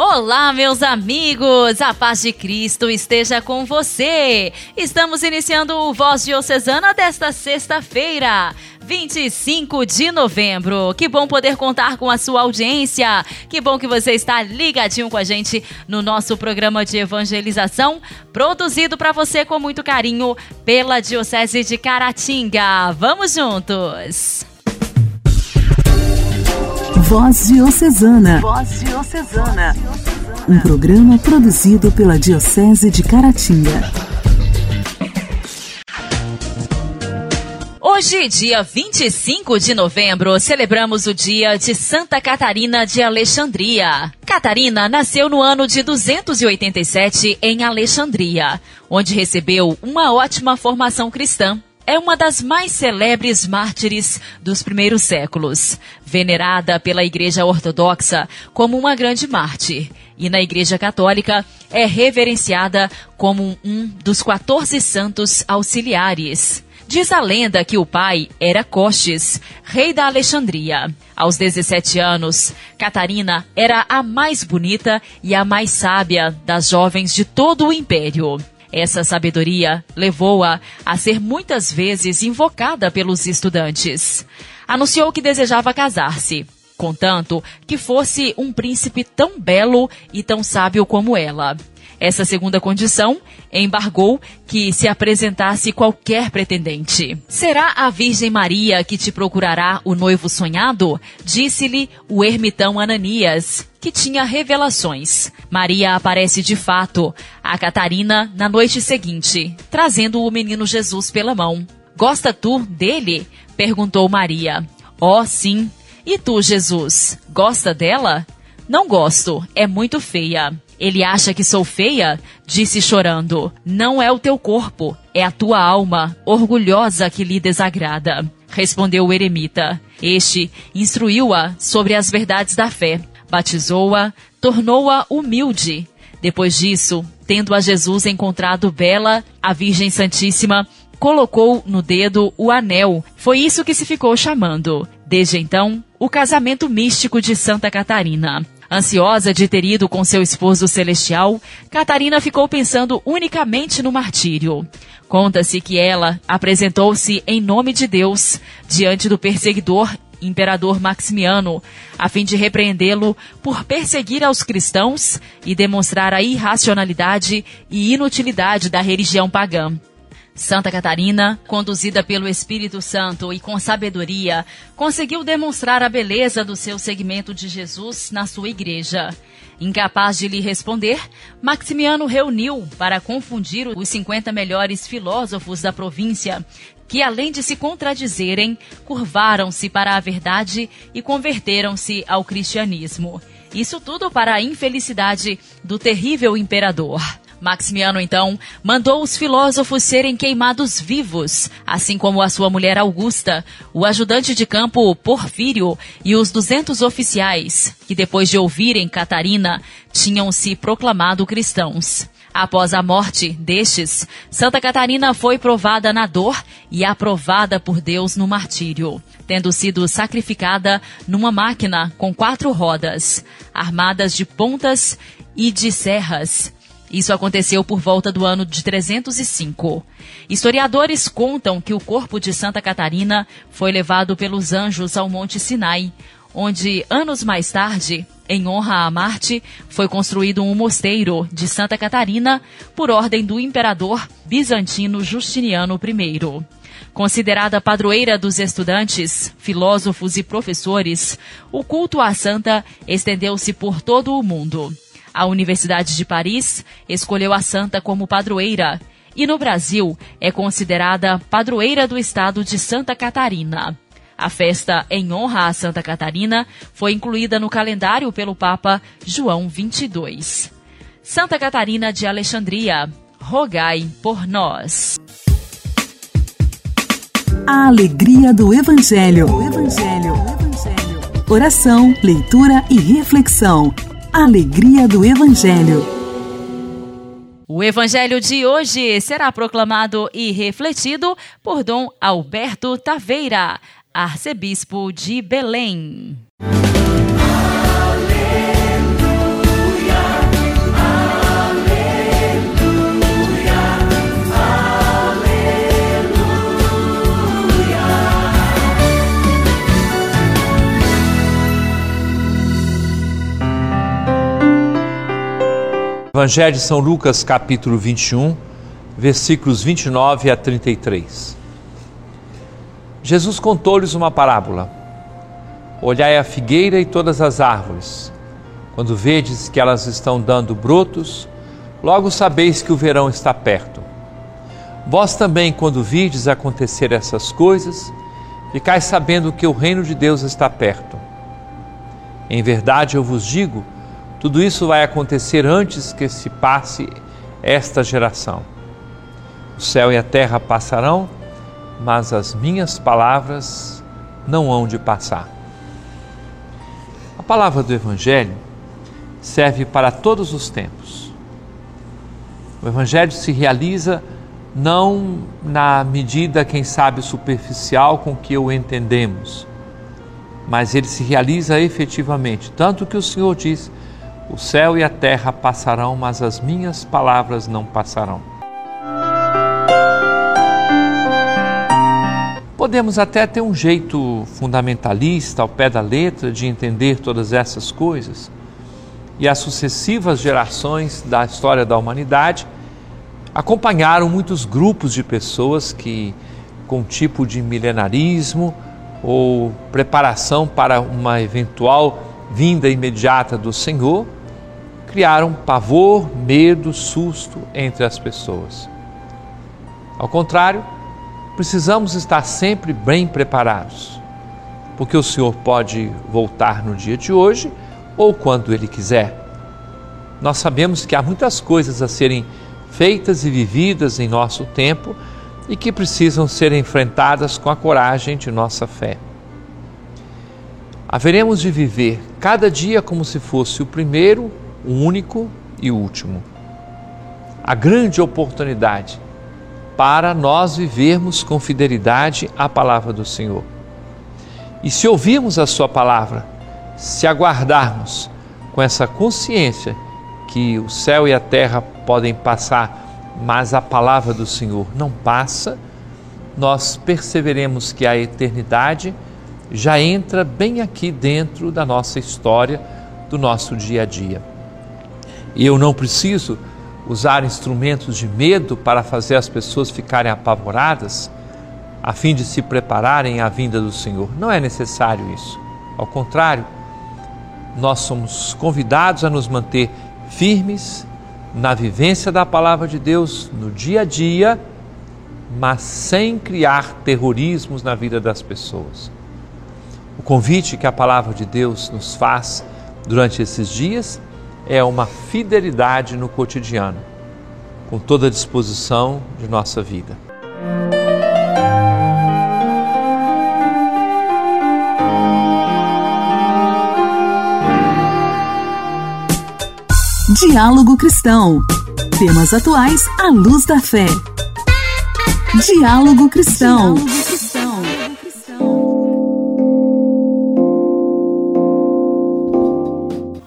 Olá, meus amigos! A paz de Cristo esteja com você! Estamos iniciando o Voz Diocesana desta sexta-feira. 25 de novembro. Que bom poder contar com a sua audiência. Que bom que você está ligadinho com a gente no nosso programa de evangelização, produzido para você com muito carinho pela Diocese de Caratinga. Vamos juntos! Voz Diocesana. Voz Diocesana. Um programa produzido pela Diocese de Caratinga. Hoje, dia 25 de novembro, celebramos o dia de Santa Catarina de Alexandria. Catarina nasceu no ano de 287 em Alexandria, onde recebeu uma ótima formação cristã é uma das mais celebres mártires dos primeiros séculos, venerada pela Igreja Ortodoxa como uma grande mártir, e na Igreja Católica é reverenciada como um dos 14 santos auxiliares. Diz a lenda que o pai era Costes, rei da Alexandria. Aos 17 anos, Catarina era a mais bonita e a mais sábia das jovens de todo o império. Essa sabedoria levou-a a ser muitas vezes invocada pelos estudantes. Anunciou que desejava casar-se, contanto que fosse um príncipe tão belo e tão sábio como ela. Essa segunda condição embargou que se apresentasse qualquer pretendente. Será a Virgem Maria que te procurará o noivo sonhado? Disse-lhe o ermitão Ananias, que tinha revelações. Maria aparece de fato a Catarina na noite seguinte, trazendo o menino Jesus pela mão. Gosta tu dele? perguntou Maria. Oh, sim. E tu, Jesus, gosta dela? Não gosto, é muito feia. Ele acha que sou feia? Disse chorando. Não é o teu corpo, é a tua alma, orgulhosa que lhe desagrada. Respondeu o eremita. Este instruiu-a sobre as verdades da fé, batizou-a, tornou-a humilde. Depois disso, tendo a Jesus encontrado bela, a Virgem Santíssima colocou no dedo o anel. Foi isso que se ficou chamando. Desde então, o casamento místico de Santa Catarina. Ansiosa de ter ido com seu esposo celestial, Catarina ficou pensando unicamente no martírio. Conta-se que ela apresentou-se em nome de Deus diante do perseguidor imperador Maximiano, a fim de repreendê-lo por perseguir aos cristãos e demonstrar a irracionalidade e inutilidade da religião pagã. Santa Catarina, conduzida pelo Espírito Santo e com sabedoria, conseguiu demonstrar a beleza do seu segmento de Jesus na sua igreja. Incapaz de lhe responder, Maximiano reuniu para confundir os 50 melhores filósofos da província, que além de se contradizerem, curvaram-se para a verdade e converteram-se ao cristianismo. Isso tudo para a infelicidade do terrível imperador. Maximiano, então, mandou os filósofos serem queimados vivos, assim como a sua mulher Augusta, o ajudante de campo Porfírio e os duzentos oficiais, que depois de ouvirem Catarina, tinham se proclamado cristãos. Após a morte destes, Santa Catarina foi provada na dor e aprovada por Deus no martírio, tendo sido sacrificada numa máquina com quatro rodas, armadas de pontas e de serras, isso aconteceu por volta do ano de 305. Historiadores contam que o corpo de Santa Catarina foi levado pelos anjos ao Monte Sinai, onde, anos mais tarde, em honra a Marte, foi construído um mosteiro de Santa Catarina por ordem do imperador bizantino Justiniano I. Considerada padroeira dos estudantes, filósofos e professores, o culto à santa estendeu-se por todo o mundo. A Universidade de Paris escolheu a santa como padroeira e no Brasil é considerada padroeira do estado de Santa Catarina. A festa em honra a Santa Catarina foi incluída no calendário pelo Papa João XXII. Santa Catarina de Alexandria, rogai por nós. A alegria do Evangelho. Evangelho. Evangelho. Oração, leitura e reflexão. Alegria do Evangelho. O evangelho de hoje será proclamado e refletido por Dom Alberto Taveira, arcebispo de Belém. Evangelho de São Lucas, capítulo 21, versículos 29 a 33. Jesus contou-lhes uma parábola. Olhai a figueira e todas as árvores. Quando vedes que elas estão dando brotos, logo sabeis que o verão está perto. Vós também, quando vides acontecer essas coisas, ficais sabendo que o reino de Deus está perto. Em verdade eu vos digo, tudo isso vai acontecer antes que se passe esta geração. O céu e a terra passarão, mas as minhas palavras não hão de passar. A palavra do Evangelho serve para todos os tempos. O Evangelho se realiza não na medida, quem sabe, superficial com que o entendemos, mas ele se realiza efetivamente. Tanto que o Senhor diz o céu e a terra passarão, mas as minhas palavras não passarão. Podemos até ter um jeito fundamentalista, ao pé da letra, de entender todas essas coisas. E as sucessivas gerações da história da humanidade acompanharam muitos grupos de pessoas que, com tipo de milenarismo ou preparação para uma eventual vinda imediata do Senhor, criaram pavor, medo, susto entre as pessoas. Ao contrário, precisamos estar sempre bem preparados, porque o Senhor pode voltar no dia de hoje ou quando Ele quiser. Nós sabemos que há muitas coisas a serem feitas e vividas em nosso tempo e que precisam ser enfrentadas com a coragem de nossa fé. Haveremos de viver cada dia como se fosse o primeiro o único e último. A grande oportunidade para nós vivermos com fidelidade a palavra do Senhor. E se ouvirmos a Sua palavra, se aguardarmos com essa consciência que o céu e a terra podem passar, mas a palavra do Senhor não passa, nós perceberemos que a eternidade já entra bem aqui dentro da nossa história, do nosso dia a dia. E eu não preciso usar instrumentos de medo para fazer as pessoas ficarem apavoradas, a fim de se prepararem à vinda do Senhor. Não é necessário isso. Ao contrário, nós somos convidados a nos manter firmes na vivência da palavra de Deus no dia a dia, mas sem criar terrorismos na vida das pessoas. O convite que a palavra de Deus nos faz durante esses dias é uma fidelidade no cotidiano, com toda a disposição de nossa vida. Diálogo Cristão. Temas atuais à luz da fé. Diálogo Cristão. Diálogo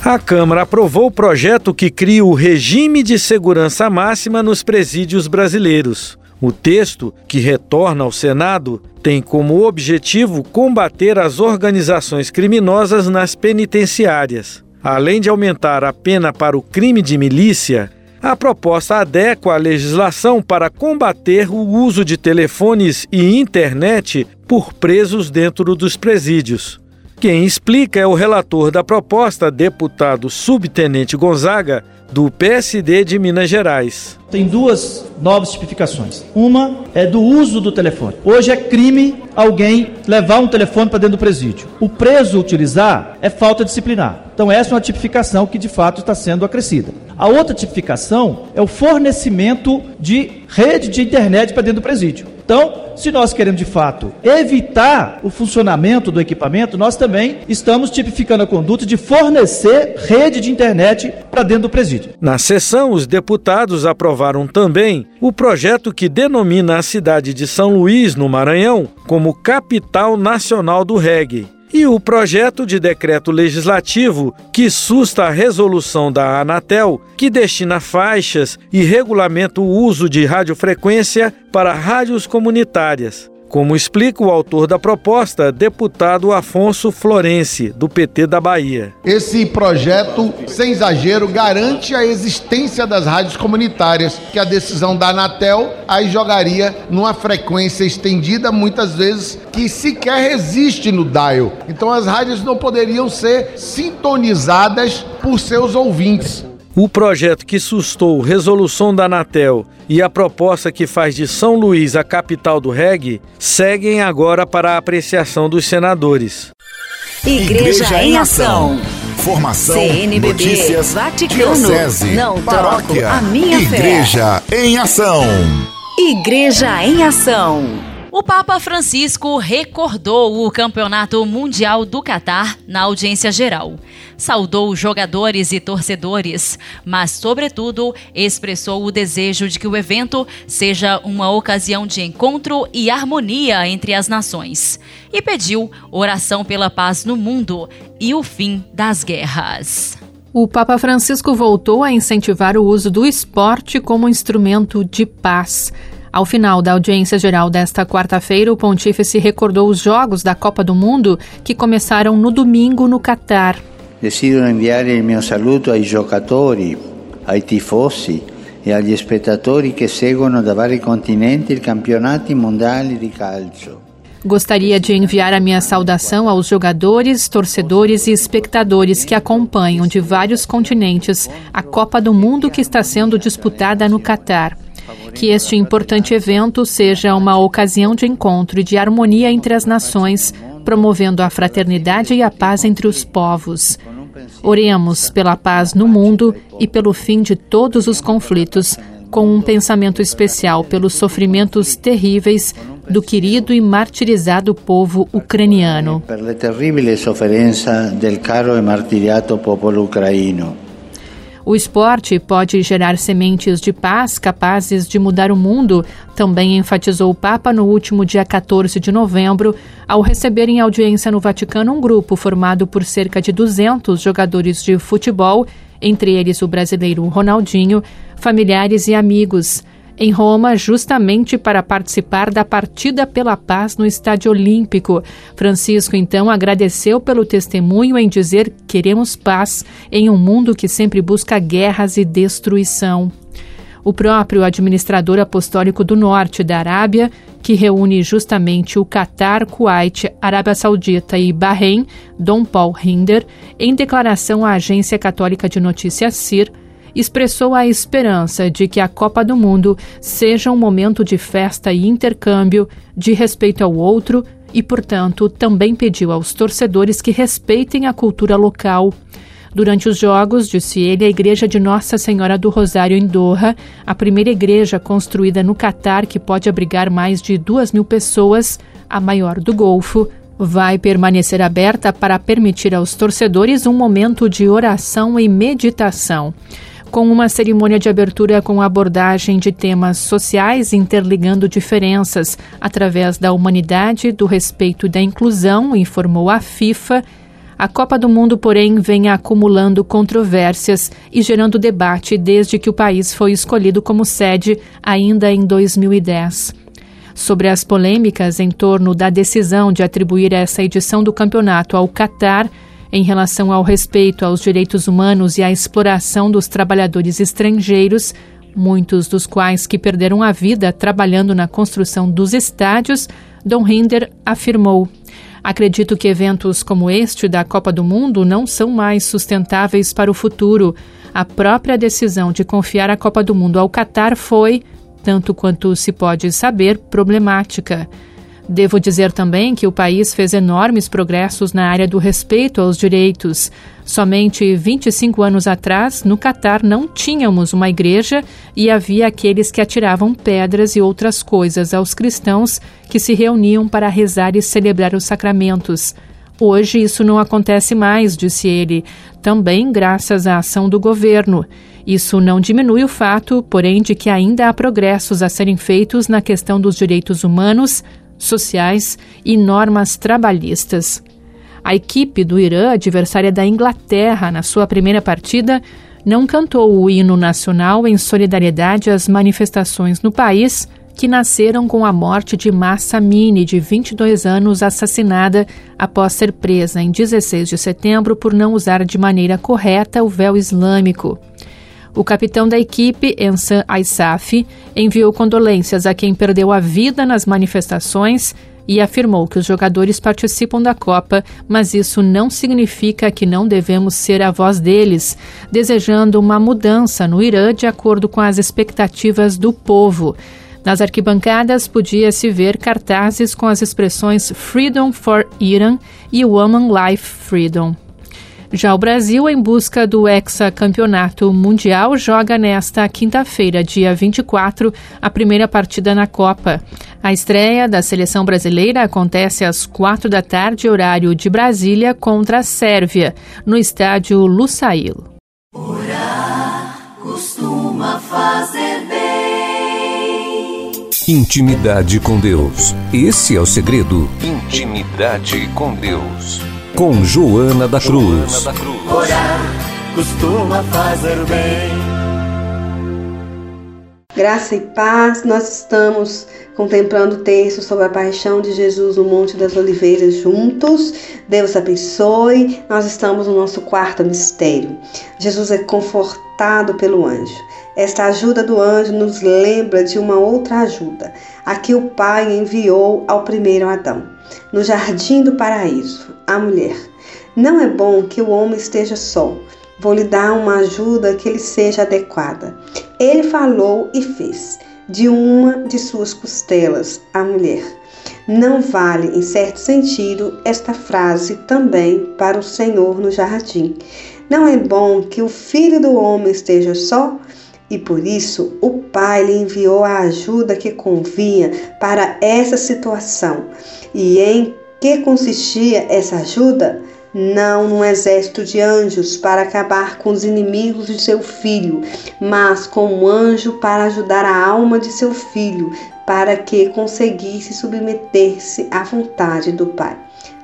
A Câmara aprovou o projeto que cria o regime de segurança máxima nos presídios brasileiros. O texto, que retorna ao Senado, tem como objetivo combater as organizações criminosas nas penitenciárias. Além de aumentar a pena para o crime de milícia, a proposta adequa a legislação para combater o uso de telefones e internet por presos dentro dos presídios. Quem explica é o relator da proposta, deputado subtenente Gonzaga, do PSD de Minas Gerais. Tem duas novas tipificações. Uma é do uso do telefone. Hoje é crime alguém levar um telefone para dentro do presídio. O preso utilizar é falta disciplinar. Então, essa é uma tipificação que de fato está sendo acrescida. A outra tipificação é o fornecimento de rede de internet para dentro do presídio. Então, se nós queremos de fato evitar o funcionamento do equipamento, nós também estamos tipificando a conduta de fornecer rede de internet para dentro do presídio. Na sessão, os deputados aprovaram também o projeto que denomina a cidade de São Luís, no Maranhão, como capital nacional do reggae e o projeto de decreto legislativo que susta a resolução da Anatel, que destina faixas e regulamenta o uso de radiofrequência para rádios comunitárias como explica o autor da proposta, deputado Afonso Florense, do PT da Bahia. Esse projeto, sem exagero, garante a existência das rádios comunitárias, que a decisão da Anatel aí jogaria numa frequência estendida, muitas vezes que sequer resiste no dial. Então as rádios não poderiam ser sintonizadas por seus ouvintes. O projeto que sustou resolução da Anatel e a proposta que faz de São Luís a capital do reggae seguem agora para a apreciação dos senadores. Igreja, Igreja em Ação. Formação, CNBB, notícias, Vaticano, diocese, não paróquia, troco a minha Igreja fé. em Ação. Igreja em Ação. O Papa Francisco recordou o Campeonato Mundial do Catar na audiência geral. Saudou jogadores e torcedores, mas, sobretudo, expressou o desejo de que o evento seja uma ocasião de encontro e harmonia entre as nações. E pediu oração pela paz no mundo e o fim das guerras. O Papa Francisco voltou a incentivar o uso do esporte como instrumento de paz. Ao final da audiência geral desta quarta-feira, o pontífice recordou os jogos da Copa do Mundo que começaram no domingo no Catar. Desidero enviar o meu saluto ai giocatori, ai tifosi e agli spettatori che seguono da vari continenti i campionati mondiali di calcio. Gostaria de enviar a minha saudação aos jogadores, torcedores e espectadores que acompanham de vários continentes a Copa do Mundo que está sendo disputada no Catar que este importante evento seja uma ocasião de encontro e de harmonia entre as nações, promovendo a fraternidade e a paz entre os povos. Oremos pela paz no mundo e pelo fim de todos os conflitos, com um pensamento especial pelos sofrimentos terríveis do querido e martirizado povo ucraniano. Caro e. O esporte pode gerar sementes de paz capazes de mudar o mundo, também enfatizou o Papa no último dia 14 de novembro, ao receber em audiência no Vaticano um grupo formado por cerca de 200 jogadores de futebol, entre eles o brasileiro Ronaldinho, familiares e amigos em Roma, justamente para participar da partida pela paz no Estádio Olímpico. Francisco então agradeceu pelo testemunho em dizer: queremos paz em um mundo que sempre busca guerras e destruição. O próprio administrador apostólico do norte da Arábia, que reúne justamente o Catar, Kuwait, Arábia Saudita e Bahrein, Dom Paul Hinder, em declaração à agência católica de notícias CIR, expressou a esperança de que a Copa do Mundo seja um momento de festa e intercâmbio, de respeito ao outro e, portanto, também pediu aos torcedores que respeitem a cultura local. Durante os Jogos, disse ele, a Igreja de Nossa Senhora do Rosário em Doha, a primeira igreja construída no Catar que pode abrigar mais de duas mil pessoas, a maior do Golfo, vai permanecer aberta para permitir aos torcedores um momento de oração e meditação com uma cerimônia de abertura com abordagem de temas sociais interligando diferenças através da humanidade, do respeito e da inclusão, informou a FIFA. A Copa do Mundo, porém, vem acumulando controvérsias e gerando debate desde que o país foi escolhido como sede ainda em 2010 sobre as polêmicas em torno da decisão de atribuir essa edição do campeonato ao Catar, em relação ao respeito aos direitos humanos e à exploração dos trabalhadores estrangeiros, muitos dos quais que perderam a vida trabalhando na construção dos estádios, Dom Hinder afirmou: Acredito que eventos como este da Copa do Mundo não são mais sustentáveis para o futuro. A própria decisão de confiar a Copa do Mundo ao Catar foi, tanto quanto se pode saber, problemática. Devo dizer também que o país fez enormes progressos na área do respeito aos direitos. Somente 25 anos atrás, no Catar, não tínhamos uma igreja e havia aqueles que atiravam pedras e outras coisas aos cristãos que se reuniam para rezar e celebrar os sacramentos. Hoje isso não acontece mais, disse ele, também graças à ação do governo. Isso não diminui o fato, porém, de que ainda há progressos a serem feitos na questão dos direitos humanos, sociais e normas trabalhistas. A equipe do Irã, adversária da Inglaterra na sua primeira partida, não cantou o hino nacional em solidariedade às manifestações no país que nasceram com a morte de Massa Amini, de 22 anos, assassinada após ser presa em 16 de setembro por não usar de maneira correta o véu islâmico. O capitão da equipe, Ensan Aissaf, enviou condolências a quem perdeu a vida nas manifestações e afirmou que os jogadores participam da Copa, mas isso não significa que não devemos ser a voz deles, desejando uma mudança no Irã de acordo com as expectativas do povo. Nas arquibancadas podia-se ver cartazes com as expressões Freedom for Iran e Woman Life Freedom. Já o Brasil, em busca do hexacampeonato mundial, joga nesta quinta-feira, dia 24, a primeira partida na Copa. A estreia da seleção brasileira acontece às quatro da tarde, horário de Brasília, contra a Sérvia, no estádio Lusail. Costuma fazer bem. Intimidade com Deus. Esse é o segredo. Intimidade com Deus com Joana da Cruz. Joana da Cruz. Orar costuma fazer bem. Graça e paz, nós estamos contemplando o texto sobre a paixão de Jesus no Monte das Oliveiras juntos. Deus abençoe. Nós estamos no nosso quarto mistério. Jesus é confortado pelo anjo. Esta ajuda do anjo nos lembra de uma outra ajuda, a que o Pai enviou ao primeiro Adão no jardim do paraíso, a mulher. Não é bom que o homem esteja só. Vou lhe dar uma ajuda que lhe seja adequada. Ele falou e fez. De uma de suas costelas, a mulher. Não vale, em certo sentido, esta frase também para o Senhor no jardim. Não é bom que o filho do homem esteja só? E por isso o Pai lhe enviou a ajuda que convinha para essa situação. E em que consistia essa ajuda? Não num exército de anjos para acabar com os inimigos de seu filho, mas com um anjo para ajudar a alma de seu filho, para que conseguisse submeter-se à vontade do Pai.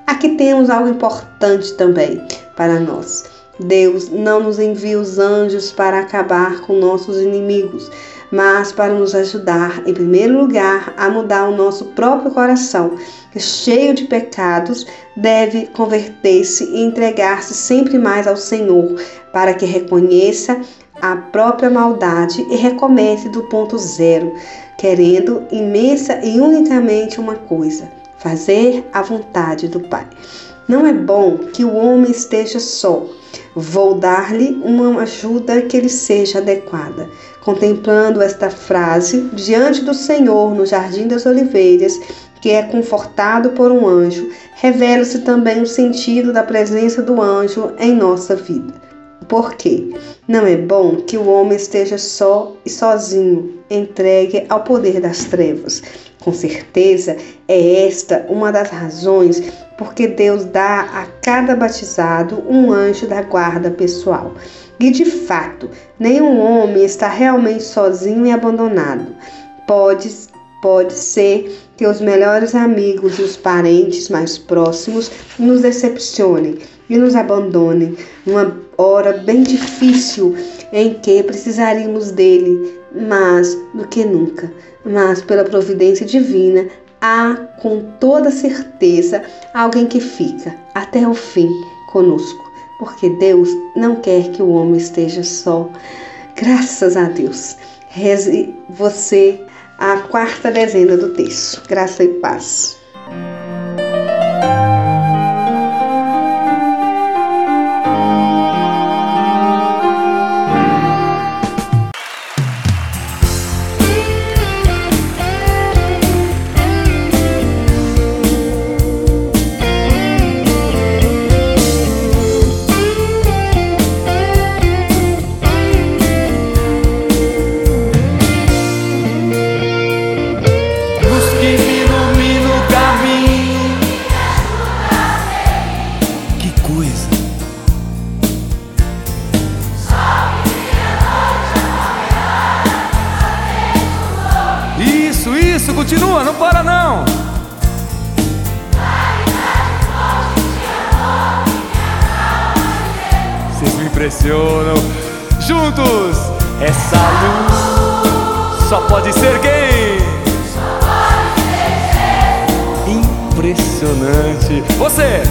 Aqui temos algo importante também para nós. Deus não nos envia os anjos para acabar com nossos inimigos, mas para nos ajudar, em primeiro lugar, a mudar o nosso próprio coração, que cheio de pecados, deve converter-se e entregar-se sempre mais ao Senhor, para que reconheça a própria maldade e recomece do ponto zero, querendo imensa e unicamente uma coisa: fazer a vontade do Pai. Não é bom que o homem esteja só. Vou dar-lhe uma ajuda que lhe seja adequada. Contemplando esta frase, diante do Senhor no Jardim das Oliveiras, que é confortado por um anjo, revela-se também o sentido da presença do anjo em nossa vida. Por quê? Não é bom que o homem esteja só e sozinho, entregue ao poder das trevas. Com certeza é esta uma das razões porque Deus dá a cada batizado um anjo da guarda pessoal. E de fato, nenhum homem está realmente sozinho e abandonado. Pode, pode ser que os melhores amigos e os parentes mais próximos nos decepcionem e nos abandonem numa hora bem difícil em que precisaríamos dele mais do que nunca. Mas pela providência divina, há com toda certeza alguém que fica até o fim conosco, porque Deus não quer que o homem esteja só. Graças a Deus. Reze você a quarta dezena do texto. Graça e paz. Isso, isso, continua, não para não. Vocês me impressionam. Juntos, essa luz só pode ser quem? Impressionante. Você.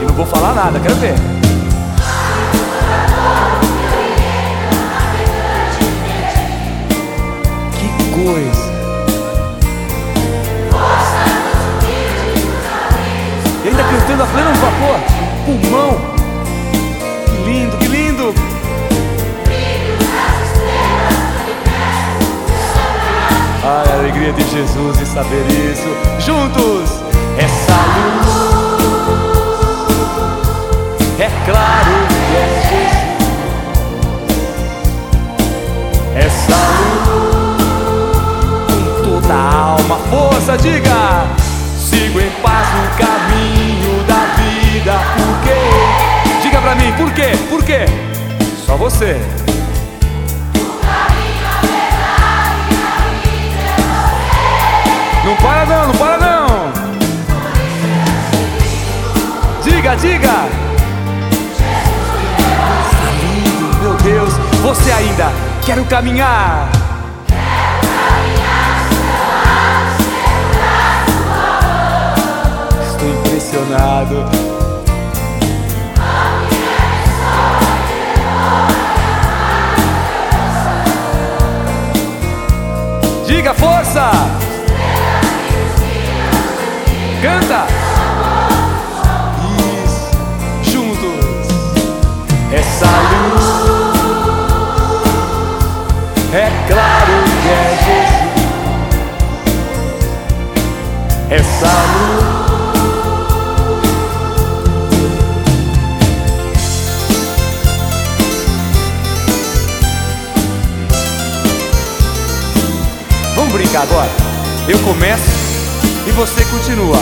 E não vou falar nada, quero ver. E ainda cantando a pleno vapor, pulmão. Que lindo, que lindo. Ai, a alegria de Jesus e saber isso. Juntos, essa luz. É claro por quê? Por quê? Só você. Não para não, não para não. Diga, diga. Meu Deus. Você ainda quero caminhar. Estou impressionado. Canta! Juntos. Essa luz é claro que é Jesus. Essa luz. Vamos brincar agora? Eu começo você continua.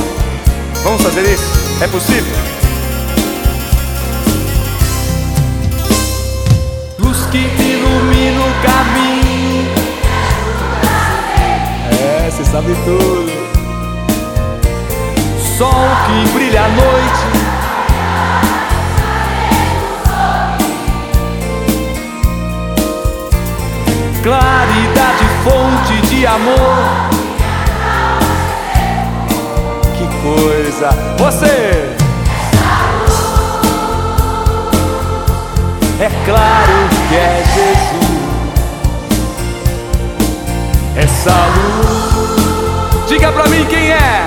Vamos fazer isso? É possível? Luz que ilumina o caminho. É, você sabe tudo. Sol que brilha à noite. Claridade, fonte de amor. Coisa! Você! É claro que é Jesus. Essa luz. Diga pra mim quem é.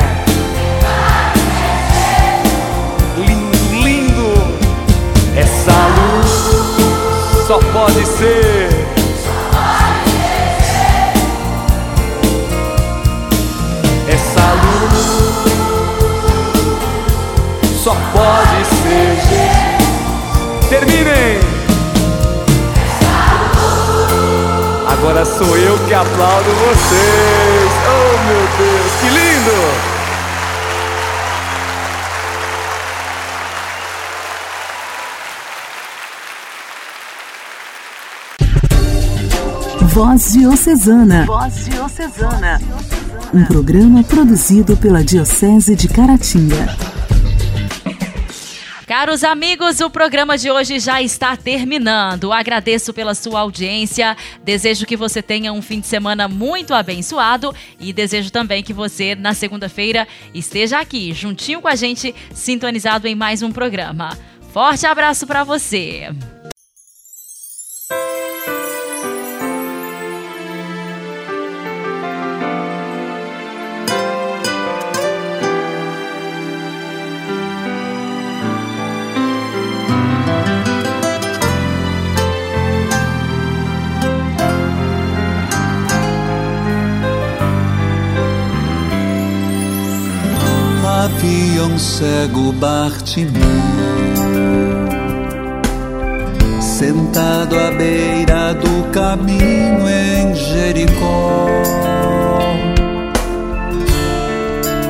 Lindo, lindo. Luz só pode ser. Só pode ser Jesus. Terminem! Agora sou eu que aplaudo vocês. Oh meu Deus, que lindo! Voz Diocesana. Voz Diocesana. Um programa produzido pela Diocese de Caratinga. Caros amigos, o programa de hoje já está terminando. Agradeço pela sua audiência. Desejo que você tenha um fim de semana muito abençoado e desejo também que você, na segunda-feira, esteja aqui, juntinho com a gente, sintonizado em mais um programa. Forte abraço para você. Um cego Bartimeu sentado à beira do caminho em Jericó.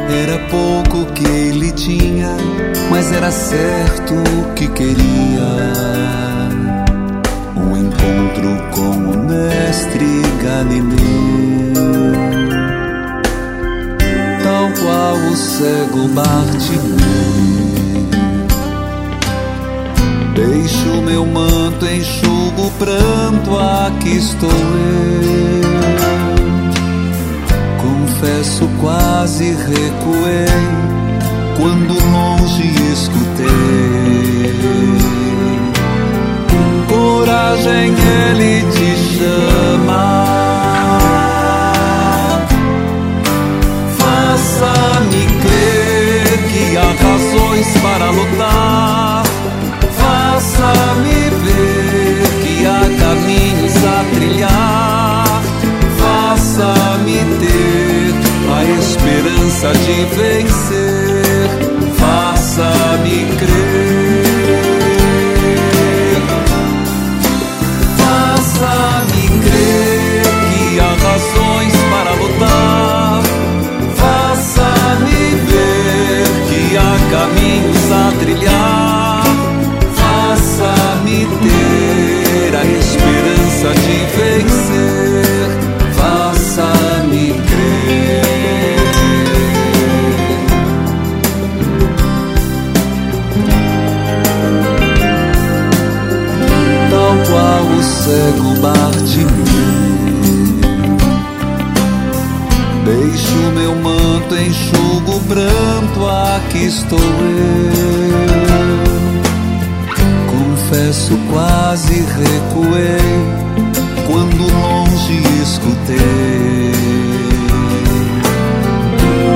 Era pouco que ele tinha, mas era certo que queria um encontro com o mestre Galileu qual o cego Bartimeu. Deixo meu manto, enxugo o pranto, aqui estou eu. Confesso, quase recuei quando longe escutei. Coragem, ele te chama. perfect pranto, aqui estou eu. Confesso, quase recuei quando longe escutei.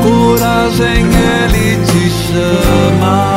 Coragem, ele te chama.